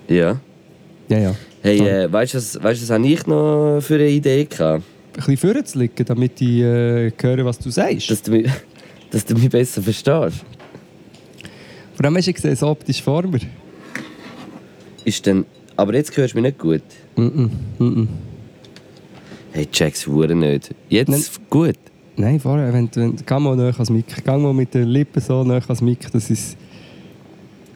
Ja. Ja, ja. Hey, äh, weißt du, was, weißt, was habe ich noch für eine Idee gehabt? Ein bisschen vorzulegen, damit ich äh, höre, was du sagst. Dass du, mich, (laughs) dass du mich besser verstehst. Vor allem hast du gesehen, so optisch vor mir. Ist denn... Aber jetzt hörst du mich nicht gut. Mm -mm, mm -mm. Hey, check's Hure nicht. Jetzt Nein. gut. Nein, vorher, wenn, wenn, geh mal näher ans Mic. Geh mal mit den Lippen so näher ans Mic. Das ist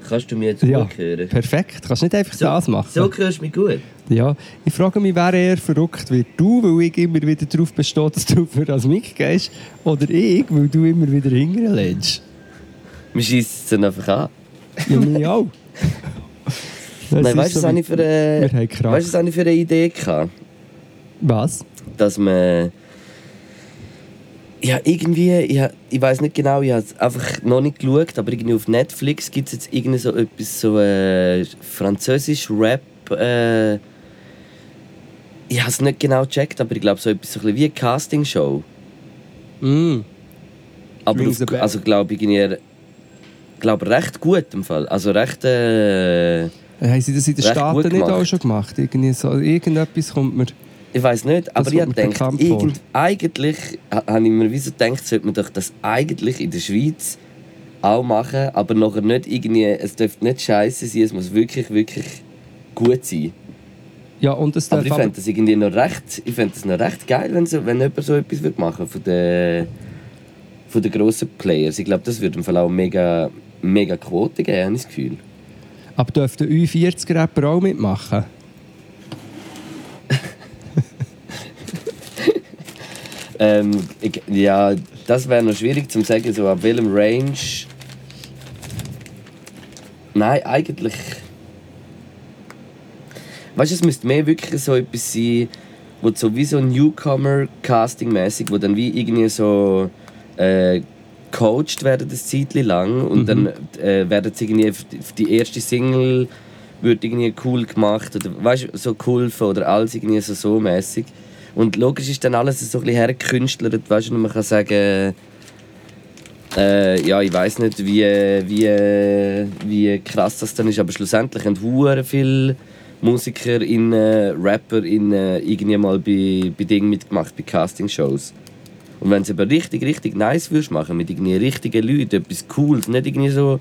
Kannst du mich jetzt ja, gut hören? perfekt. Kannst nicht einfach das machen. So hörst du mich gut. Ja, ich frage mich, wer eher verrückt wird. Du, weil ich immer wieder darauf bestehe, dass du für das Mic gehst, oder ich, weil du immer wieder hinterlässt. Wir schießen es dann einfach an. Ja, mich auch. (laughs) Das Nein, weißt du, so was was ich für eine Idee hatte? Was? Dass man... Ja, irgendwie, ich, ich weiß nicht genau, ich habe es einfach noch nicht geschaut, aber irgendwie auf Netflix gibt es jetzt irgendwie so etwas, so äh, französisch Rap. Äh, ich habe es nicht genau gecheckt, aber ich glaube, so etwas so ein bisschen wie eine Castingshow. Mm. Aber auf, also glaube ich, irgendwie- glaube recht gut im Fall. Also recht. Äh, Haben sie das in den Staaten nicht auch schon gemacht? Irgendwie so, irgendetwas kommt mir... ich weiß nicht, aber ich vor. irgend, eigentlich ha- habe ich mir wie so gedacht, sollte man doch das eigentlich in der Schweiz auch machen, aber nachher nicht irgendwie, es dürfte nicht scheiße sein, es muss wirklich, wirklich gut sein. Ja, und es Aber ich fände das irgendwie noch recht, ich fände das noch recht geil, wenn, so, wenn jemand so etwas würde machen von den, von den grossen Players. Ich glaube, das würde im Fall auch mega, mega Quote geben, habe ich das Gefühl. Aber dürften U40-Rapper auch mitmachen? Ähm, ich, ja, das wäre noch schwierig zu sagen, so ab welchem Range. Nein, eigentlich. Weißt du, es müsste mehr wirklich so etwas sein, wo so wie so Newcomer-Casting-mäßig, wo dann wie irgendwie so äh, coacht werden das Zeitchen lang und dann äh, werden sie irgendwie die, erste Single wird irgendwie cool gemacht oder weißt du, so geholfen oder alles irgendwie so so mäßig. Und logisch ist dann alles so ein bisschen hergekünstlert, weißt du, man kann sagen, äh, ja, ich weiß nicht, wie, wie, wie krass das dann ist, aber schlussendlich haben viele Musiker, in, Rapper in, irgendwie mal bei, bei Dingen mitgemacht, bei Castingshows. Und wenn sie aber richtig, richtig nice würdest machen, mit irgendwie richtigen Leuten, etwas Cooles, nicht irgendwie so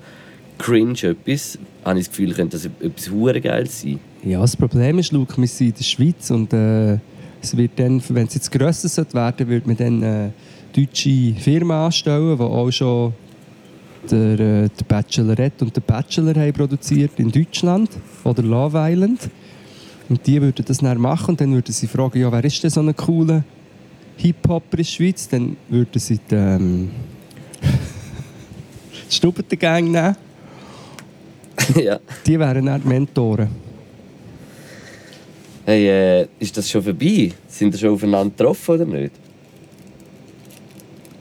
cringe etwas, habe ich das Gefühl, könnte das etwas geil sein. Ja, das Problem ist, Luke, wir sind in der Schweiz und äh, es wird dann, wenn es jetzt grösser werden, wird man dann eine deutsche Firma anstellen, die auch schon der, äh, der Bachelorette und der Bachelor haben produziert in Deutschland oder Love Island. Und die würden das dann machen und dann würden sie fragen, ja, wer ist denn so ein cooler Hip-Hopper in der Schweiz? Dann würden sie die, ähm, (laughs) die Stubbengang nehmen. (laughs) ja. Die wären dann die Mentoren. Hey, äh, ist das schon vorbei? Sind wir schon aufeinander getroffen oder nicht?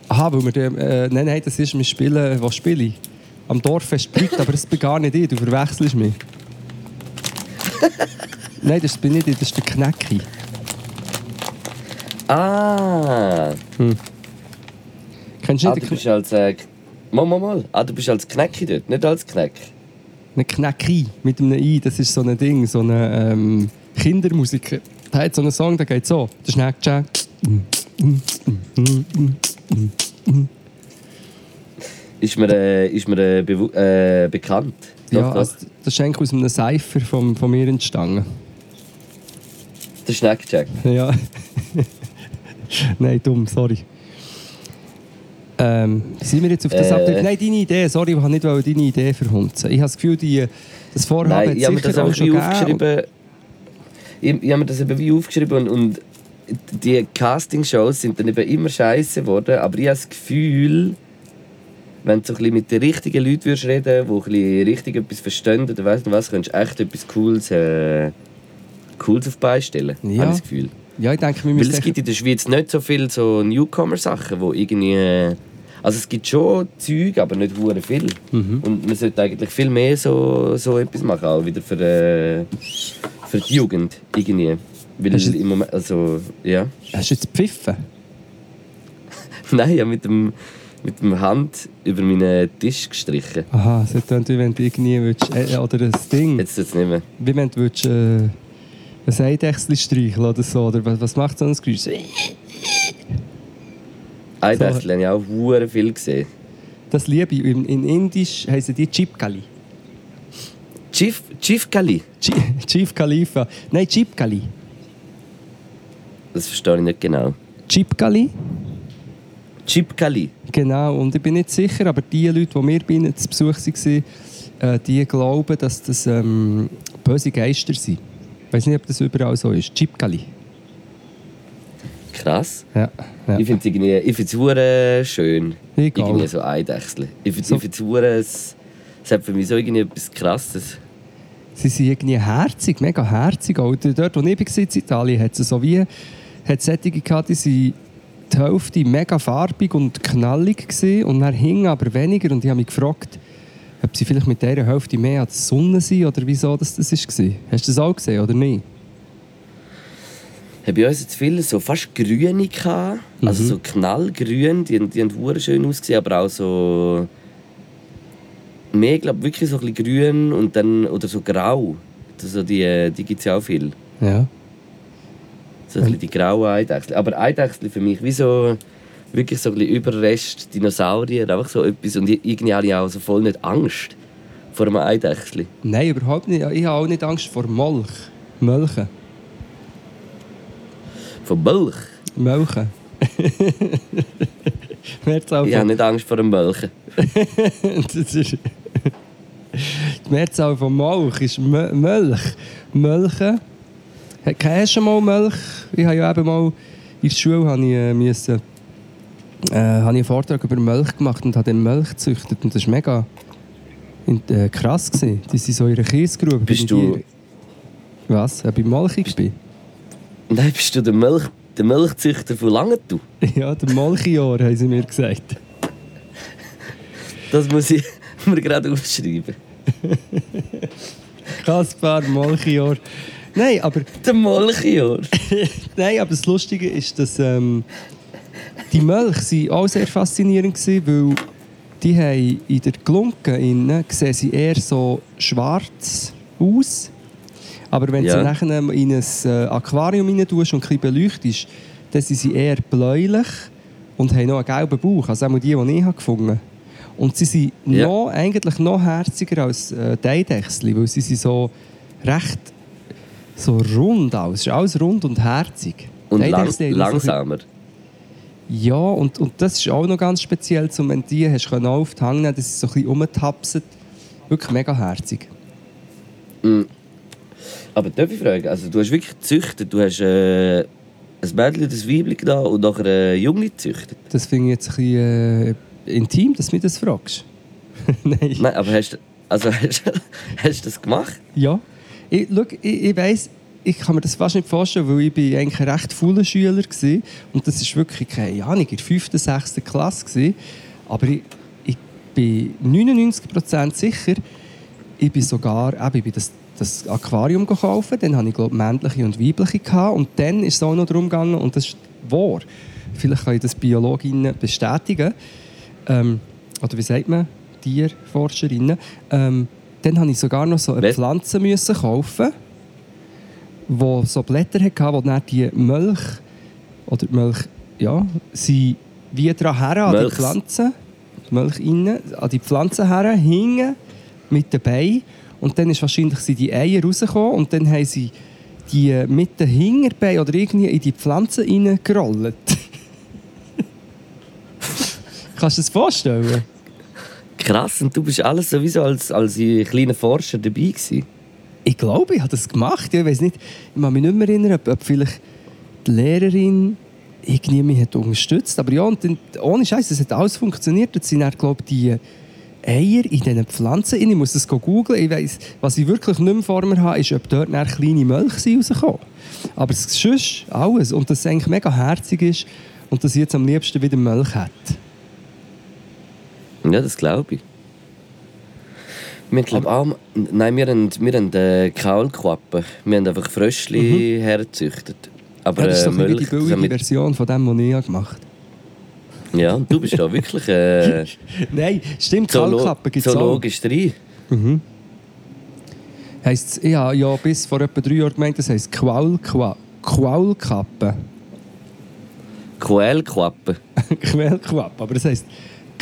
Aha, weil wir dem, äh, nein, nein, das ist, wir spielen, was spiele ich? Am Dorffest bleibt, aber das bin gar nicht ich, du verwechselst mich. (laughs) nein, das bin nicht ich, das ist der Knecki. Ah! Kennst du ah nicht du den bist als. Äh, mal, mal, mal. Ah, du bist als Knecki dort, nicht als Kneck. Ein Knecki mit einem I, das ist so ein Ding, so eine ähm, Kindermusiker. Der hat so einen Song, der geht so. Der Schneck Jack. Ist mir, äh, ist mir äh, äh, bekannt. Doch, Ja, doch. also, das ist eigentlich aus einem Cypher von, von mir entstanden. Der Schneckjack. Ja. (laughs) Nein, dumm, sorry. Ähm, sind wir jetzt auf das Äh. Update? Nein, deine Idee, sorry, ich wollte nicht deine Idee verhunzen. Ich habe das Gefühl, die, das Vorhaben Nein, hat ich habe mir sicher das auch schon wie gegeben. Ich, ich habe mir das eben wie aufgeschrieben und, und die Castingshows sind dann eben immer scheiße geworden. Aber ich habe das Gefühl, wenn du so ein bisschen mit den richtigen Leuten würdest reden die ein bisschen richtig etwas verstehen oder weißt du was, könntest du echt etwas Cooles, äh, Cooles auf die Beine stellen. Ja. Habe ich das Gefühl. Ja, ich denke, wir Weil müssen... es gibt in der Schweiz nicht so viele so Newcomer-Sachen, wo irgendwie... äh, Also es gibt schon Zeug, aber nicht hure viel. Mhm. Und man sollte eigentlich viel mehr so, so etwas machen, auch wieder für, äh, für die Jugend irgendwie. Weil Hast du- im Moment, also, ja. Hast du jetzt gepfiffen? (laughs) Nein, ich habe mit dem, mit dem Hand über meinen Tisch gestrichen. Aha, so tönt wie wenn du irgendwie willst, äh, oder ein Ding, Jetzt es nicht mehr. wie wenn du willst, äh, ein Eidechsel streicheln oder so, oder was, was macht so ein Geräusch? Eidechsel habe ich auch hure viel gesehen. Das liebe ich. In, in Indisch heißen die Chipkali. Chief, Chief Kali, Chi- (laughs) Chief Khalifa. Nein, Chipkali. das verstehe ich nicht genau. Chipkali? Chip Kali. Genau, und ich bin nicht sicher, aber die Leute, die wir bei ihnen zu Besuch waren, äh, die glauben, dass das ähm, böse Geister sind. Ich weiß nicht, ob das überall so ist. Chipkali. Krass. Ja. ja. Ich finde es irgendwie, ich find's schön. Ich irgendwie so Eidechsel. Ich finde So- so. Es es hat für mich so irgendwie etwas Krasses. Sie sind irgendwie herzig, mega herzig. Auch dort, wo ich war in Italien, hat es so wie hat es solche gehabt, die sind die Hälfte mega farbig und knallig gewesen, und dann hingen aber weniger. Und ich habe mich gefragt, ob sie vielleicht mit dieser Hälfte mehr an der Sonne sind oder wieso das, das war. Hast du das auch gesehen oder nicht? Habe bei uns jetzt viele so fast grüne gehabt, also Mhm. so knallgrün, die, die haben hure schön ausgesehen, aber auch so mehr, glaube wirklich so ein bisschen grün und dann oder so grau. Also die, die gibt es ja auch viel. Ja. So ein bisschen die grauen Eidechsel. Aber Eidechsel für mich wie so wirklich so ein bisschen Überrest Dinosaurier, einfach so etwas. Und irgendwie habe ich auch so voll nicht Angst vor einem Eidechsel. Nein, überhaupt nicht. Ich habe auch nicht Angst vor Molch. Mölchen. Von Milch. Mölchen. Mehrzahl (laughs) Ich habe nicht Angst vor einem Mölchen. (laughs) die Mehrzahl von Molch ist Mö- Mölch. Mölchen. He- Kennst du schon mal Mölch? Ich habe ja eben mal in der Schule habe ich, äh, müssen, äh, habe ich einen Vortrag über Mölch gemacht und habe den Mölch gezüchtet. Und das war mega in, äh, krass. Gewesen. Die sind so in einer Kiesgrube. Bist du- die- Was? Ob ich Molchig bin? Nein, bist du der, Milch, der Milchzüchter von Langenthal? (laughs) Ja, der Molchior, haben sie mir gesagt. Das muss ich (laughs) mir gerade aufschreiben. (laughs) Kaspar Molchior. Nein, aber, Der Molchior. (laughs) nein, aber das Lustige ist, dass ähm, die Mölche waren auch sehr faszinierend weil die haben in der Glunke innen sehen sie eher so schwarz aus. Aber wenn Ja. du nachher in ein äh, Aquarium rein tust und ein bisschen beleuchtest, dann sind sie eher bläulich und haben noch einen gelben Bauch. Also auch die, die ich gefunden habe. Und sie sind Ja. noch, eigentlich noch herziger als äh, die Eidechsel, weil sie sind so recht so rund aus. Es ist alles rund und herzig. Und lang, langsamer. ja, und, und das ist auch noch ganz speziell, um wenn du die hast können auf die Hand nehmen, dass sie so ein bisschen rumtapsen. Wirklich mega herzig. Aber darf ich fragen, also du hast wirklich gezüchtet, du hast äh, ein Mädchen und ein Weibchen da und nachher ein Junge gezüchtet. Das finde ich jetzt ein bisschen äh, intim, dass du mich das fragst. (laughs) Nein. Nein, aber hast du also (laughs) hast, hast das gemacht? Ja. Ich, schau, ich, ich weiss, ich kann mir das fast nicht vorstellen, weil ich bin eigentlich ein recht fauler Schüler war. Und das war wirklich, keine Ahnung, in der 5., 6. Klasse. Gewesen. Aber ich, ich bin 99% sicher, ich bin sogar, eben, ich bin das, das Aquarium gekauft, dann hatte ich glaube männliche und weibliche gehabt, und dann ist es auch noch darum gegangen, und das ist wahr, vielleicht kann ich das Biologinnen bestätigen, ähm, oder wie sagt man, Tierforscherinnen, ähm, dann habe ich sogar noch so eine Wer- Pflanze müssen kaufen, wo so Blätter hatte, wo dann die Milch oder die Milch, ja, sie wie dran her an die. Pflanze, die Milch innen, an die Pflanze her, hingen mit Beinen und dann ist wahrscheinlich sind die Eier rausgekommen und dann haben sie die mit den Hinterbeinen oder irgendwie in die Pflanze reingerollt. Kannst du dir das vorstellen? Krass, und du bist alles sowieso als, als kleiner Forscher dabei gewesen. Ich glaube, ich habe das gemacht. Ich weiß nicht, ich kann mich nicht mehr erinnern, ob, ob vielleicht die Lehrerin irgendwie mich hat unterstützt. Aber ja, und dann, ohne Scheiß, es hat alles funktioniert. Jetzt sind dann, glaube ich, die Eier in diesen Pflanzen. Ich muss das googeln. Ich weiss, was ich wirklich nicht mehr vor mir habe, ist, ob dort dann kleine Milch sind rausgekommen. Aber es ist sonst alles. Und dass es eigentlich mega herzig ist und dass ich jetzt am liebsten wieder Milch hätte. Ja, das glaube ich. Wir glaub, auch, nein, wir haben, wir haben äh, Kaulquappen. Wir haben einfach Fröschli hergezüchtet. Aber Mhm. Ja, das ist äh, doch irgendwie die Milch, billige so mit, Version von dem, was ich gemacht habe. Ja, du bist da wirklich äh, (laughs) Nein, stimmt, zoolo Kaulklappen gibt es auch. zoologisch drin. Heisst, ich habe ja bis vor etwa drei Jahren gemeint, das heisst Quaul, Qua, Quaulkappe. Quellquappen. (laughs) Quellquappe, aber das heisst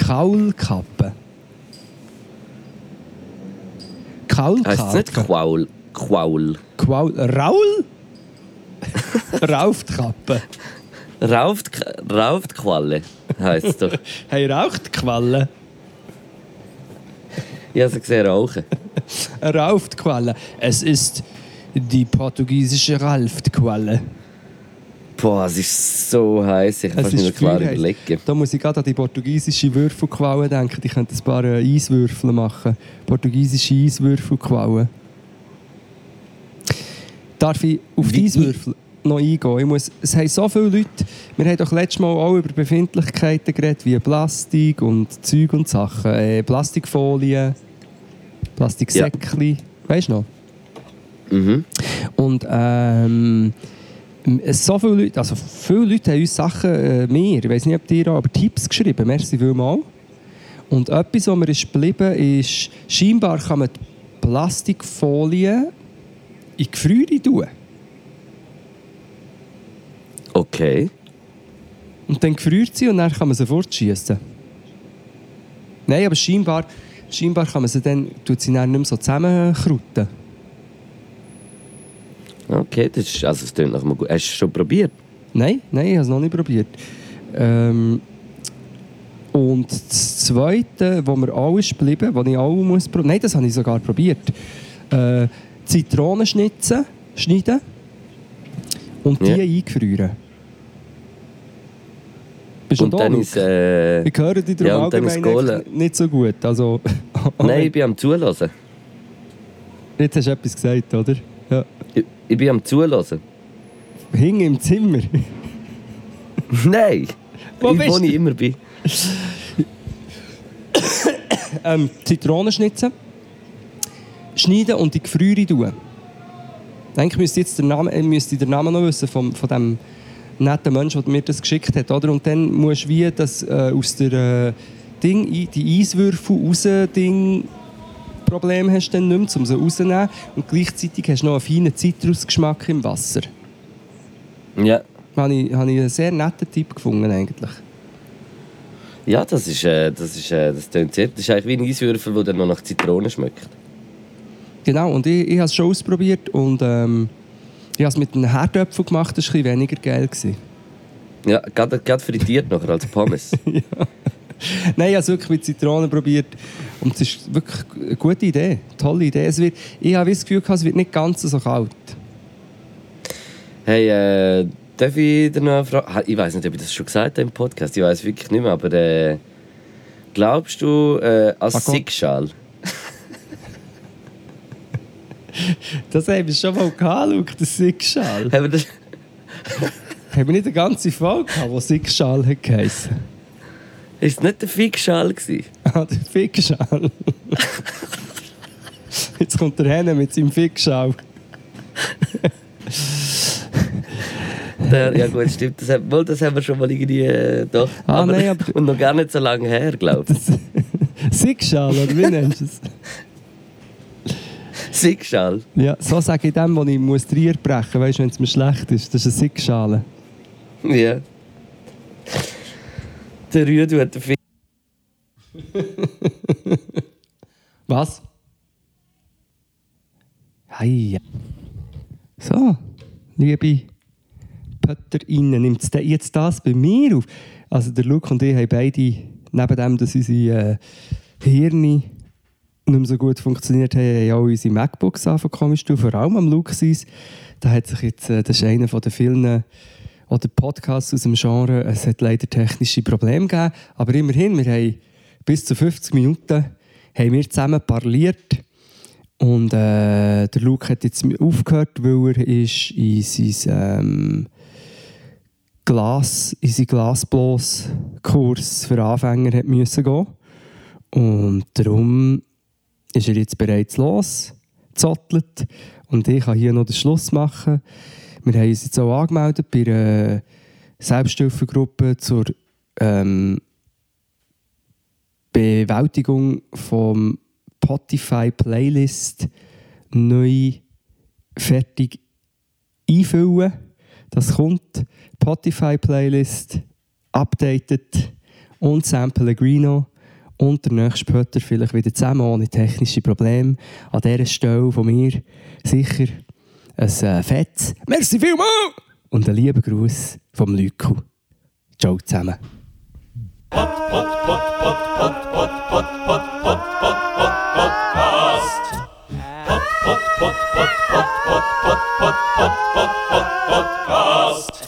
Kaulkappe. Heißt es nicht Kaulkappe. Quaul? Quaul. Quaul. Raul? (laughs) Rauftkappe. Rauft, Rauftqualle heisst es doch. (laughs) Hey, Rauchtqualle. Ich habe sie gesehen rauchen. Rauftqualle. Es ist die portugiesische Ralftqualle. Boah, es ist so heiß. Ich kann Es mir ist klar heiß. überlegen. Da muss ich gerade an die portugiesische Würfelqualle denken. Die könnten ein paar äh, Eiswürfel machen. Portugiesische Eiswürfelqualle. Darf ich auf die Eiswürfel noch eingehen? Ich muss, es haben so viele Leute... Wir haben doch letztes Mal auch über Befindlichkeiten geredet, wie Plastik und Zeug und Sachen. Äh, Plastikfolien, Plastiksäckchen. Weißt du noch? Mhm. Und ähm, so viele Leute, also viele Leute haben uns Sachen, äh, mir, ich weiß nicht, ob dir auch, aber Tipps geschrieben, merci vielmal. Und etwas, was mir ist geblieben ist, scheinbar kann man die Plastikfolie in die Gefriere tun. Okay. Und dann gefriert sie und dann kann man sie fortschießen. Nein, aber scheinbar, scheinbar kann man sie dann, tut sie dann nicht mehr so zusammenkruten. Okay, das ist, also es klingt nach einem gut. Hast du es schon probiert? Nein, nein, ich habe es noch nicht probiert. Ähm, und das Zweite, was mir ist geblieben, was ich auch muss probieren Nein, das habe ich sogar probiert. Äh, Zitronen schnitzen, schneiden und die Ja. eingefrieren. Bist Und da, dann ist äh, Ich höre dich darum Ja, allgemein nicht so gut. Also, (laughs) Nein, ich bin am Zulassen. Jetzt hast du etwas gesagt, oder? Ich, ich bin am Zulassen. Hing im Zimmer. (laughs) Nein! Wo ich, wo ich immer bin. ähm, Zitronen schnitzen, schneiden und in die Gefriere tun. Eigentlich müsste jetzt der Name, äh, müsste ich den Namen noch wissen vom, von dem netten Menschen, der mir das geschickt hat. Oder? Und dann musst du wie das äh, aus der äh, Ding, die Eiswürfel raus Ding Problem hast du dann nicht mehr, um sie rauszunehmen. Und gleichzeitig hast du noch einen feinen Zitrusgeschmack im Wasser. Ja. Habe ich, habe ich einen sehr netten Tipp gefunden eigentlich. Ja, das ist, äh, das ist, äh, das klingt sehr. Das ist eigentlich wie ein Eiswürfel, der dann noch nach Zitrone schmeckt. Genau, und ich, ich habe es schon ausprobiert und ähm, ich habe es mit einem Herdöpfel gemacht, das war ein bisschen weniger geil. Gewesen. Ja, gerade, gerade frittiert nachher als Pommes. (laughs) (laughs) (laughs) Nein, ich habe es wirklich mit Zitronen probiert und es ist wirklich eine gute Idee, tolle Idee. Es wird, ich habe das Gefühl, es wird nicht ganz so kalt. hey, äh, darf ich dir noch eine Frage? Ich weiß nicht, ob ich das schon gesagt habe im Podcast. Ich weiß wirklich nicht mehr, aber äh, Glaubst du äh, an Marco? Sickschal? (laughs) Das haben wir schon mal gehabt, Luke, der Sickschal. Haben wir das... haben wir nicht eine ganze Folge gehabt, wo Sickschal hat geheissen? Ist es nicht der Fickschal gewesen? (laughs) Ah, der Fickschal. Jetzt kommt der Henne mit seinem Fickschal. Der, ja gut, stimmt. Das, wohl, das haben wir schon mal irgendwie... Äh, doch. Ah, nein, aber- Und noch gar nicht so lange her, glaube ich. Sickschal, oder wie nennst du es? Sickschal. Ja, so sage ich dem, wo ich muss die Rier brechen weißt du, wenn es mir schlecht ist. Das ist eine Sickschale. Ja. Der Rüdu hat den Fick... Was? Hey. So, liebe PötterInnen, nimmt jetzt das bei mir auf? Also der Luke und ich haben beide, neben dem, dass unsere äh, Hirne nicht mehr so gut funktioniert haben, haben auch unsere MacBooks angefangen komisch zu vor allem am Luke sein. Da hat sich jetzt, äh, das ist einer von den vielen oder Podcasts aus dem Genre, es hat leider technische Probleme gegeben, aber immerhin, wir haben bis zu 50 Minuten haben wir zusammen parliert. Und äh, der Luke hat jetzt aufgehört, weil er ist in sein ähm, Glas, in seinen Glasblos-Kurs für Anfänger hat müssen gehen. Und darum ist er jetzt bereits los, zottelt und ich kann hier noch den Schluss machen. Wir haben uns jetzt auch angemeldet bei einer Selbsthilfegruppe zur ähm, Bewältigung vom Spotify Playlist neu fertig einfüllen. Das kommt. Spotify Playlist updated und San Pellegrino und der nächste später vielleicht wieder zusammen ohne technische Probleme. An dieser Stelle von mir sicher ein äh, fettes «Merci vielmals!» und einen lieben Gruß vom Lyko. Ciao zusammen. Pod, pod, pod, pod, pod, pod, pod, pod, pod, pod, pod, podcast. Pod, pod, pod, pod, pod, pod, pod, pod, pod, pod, podcast.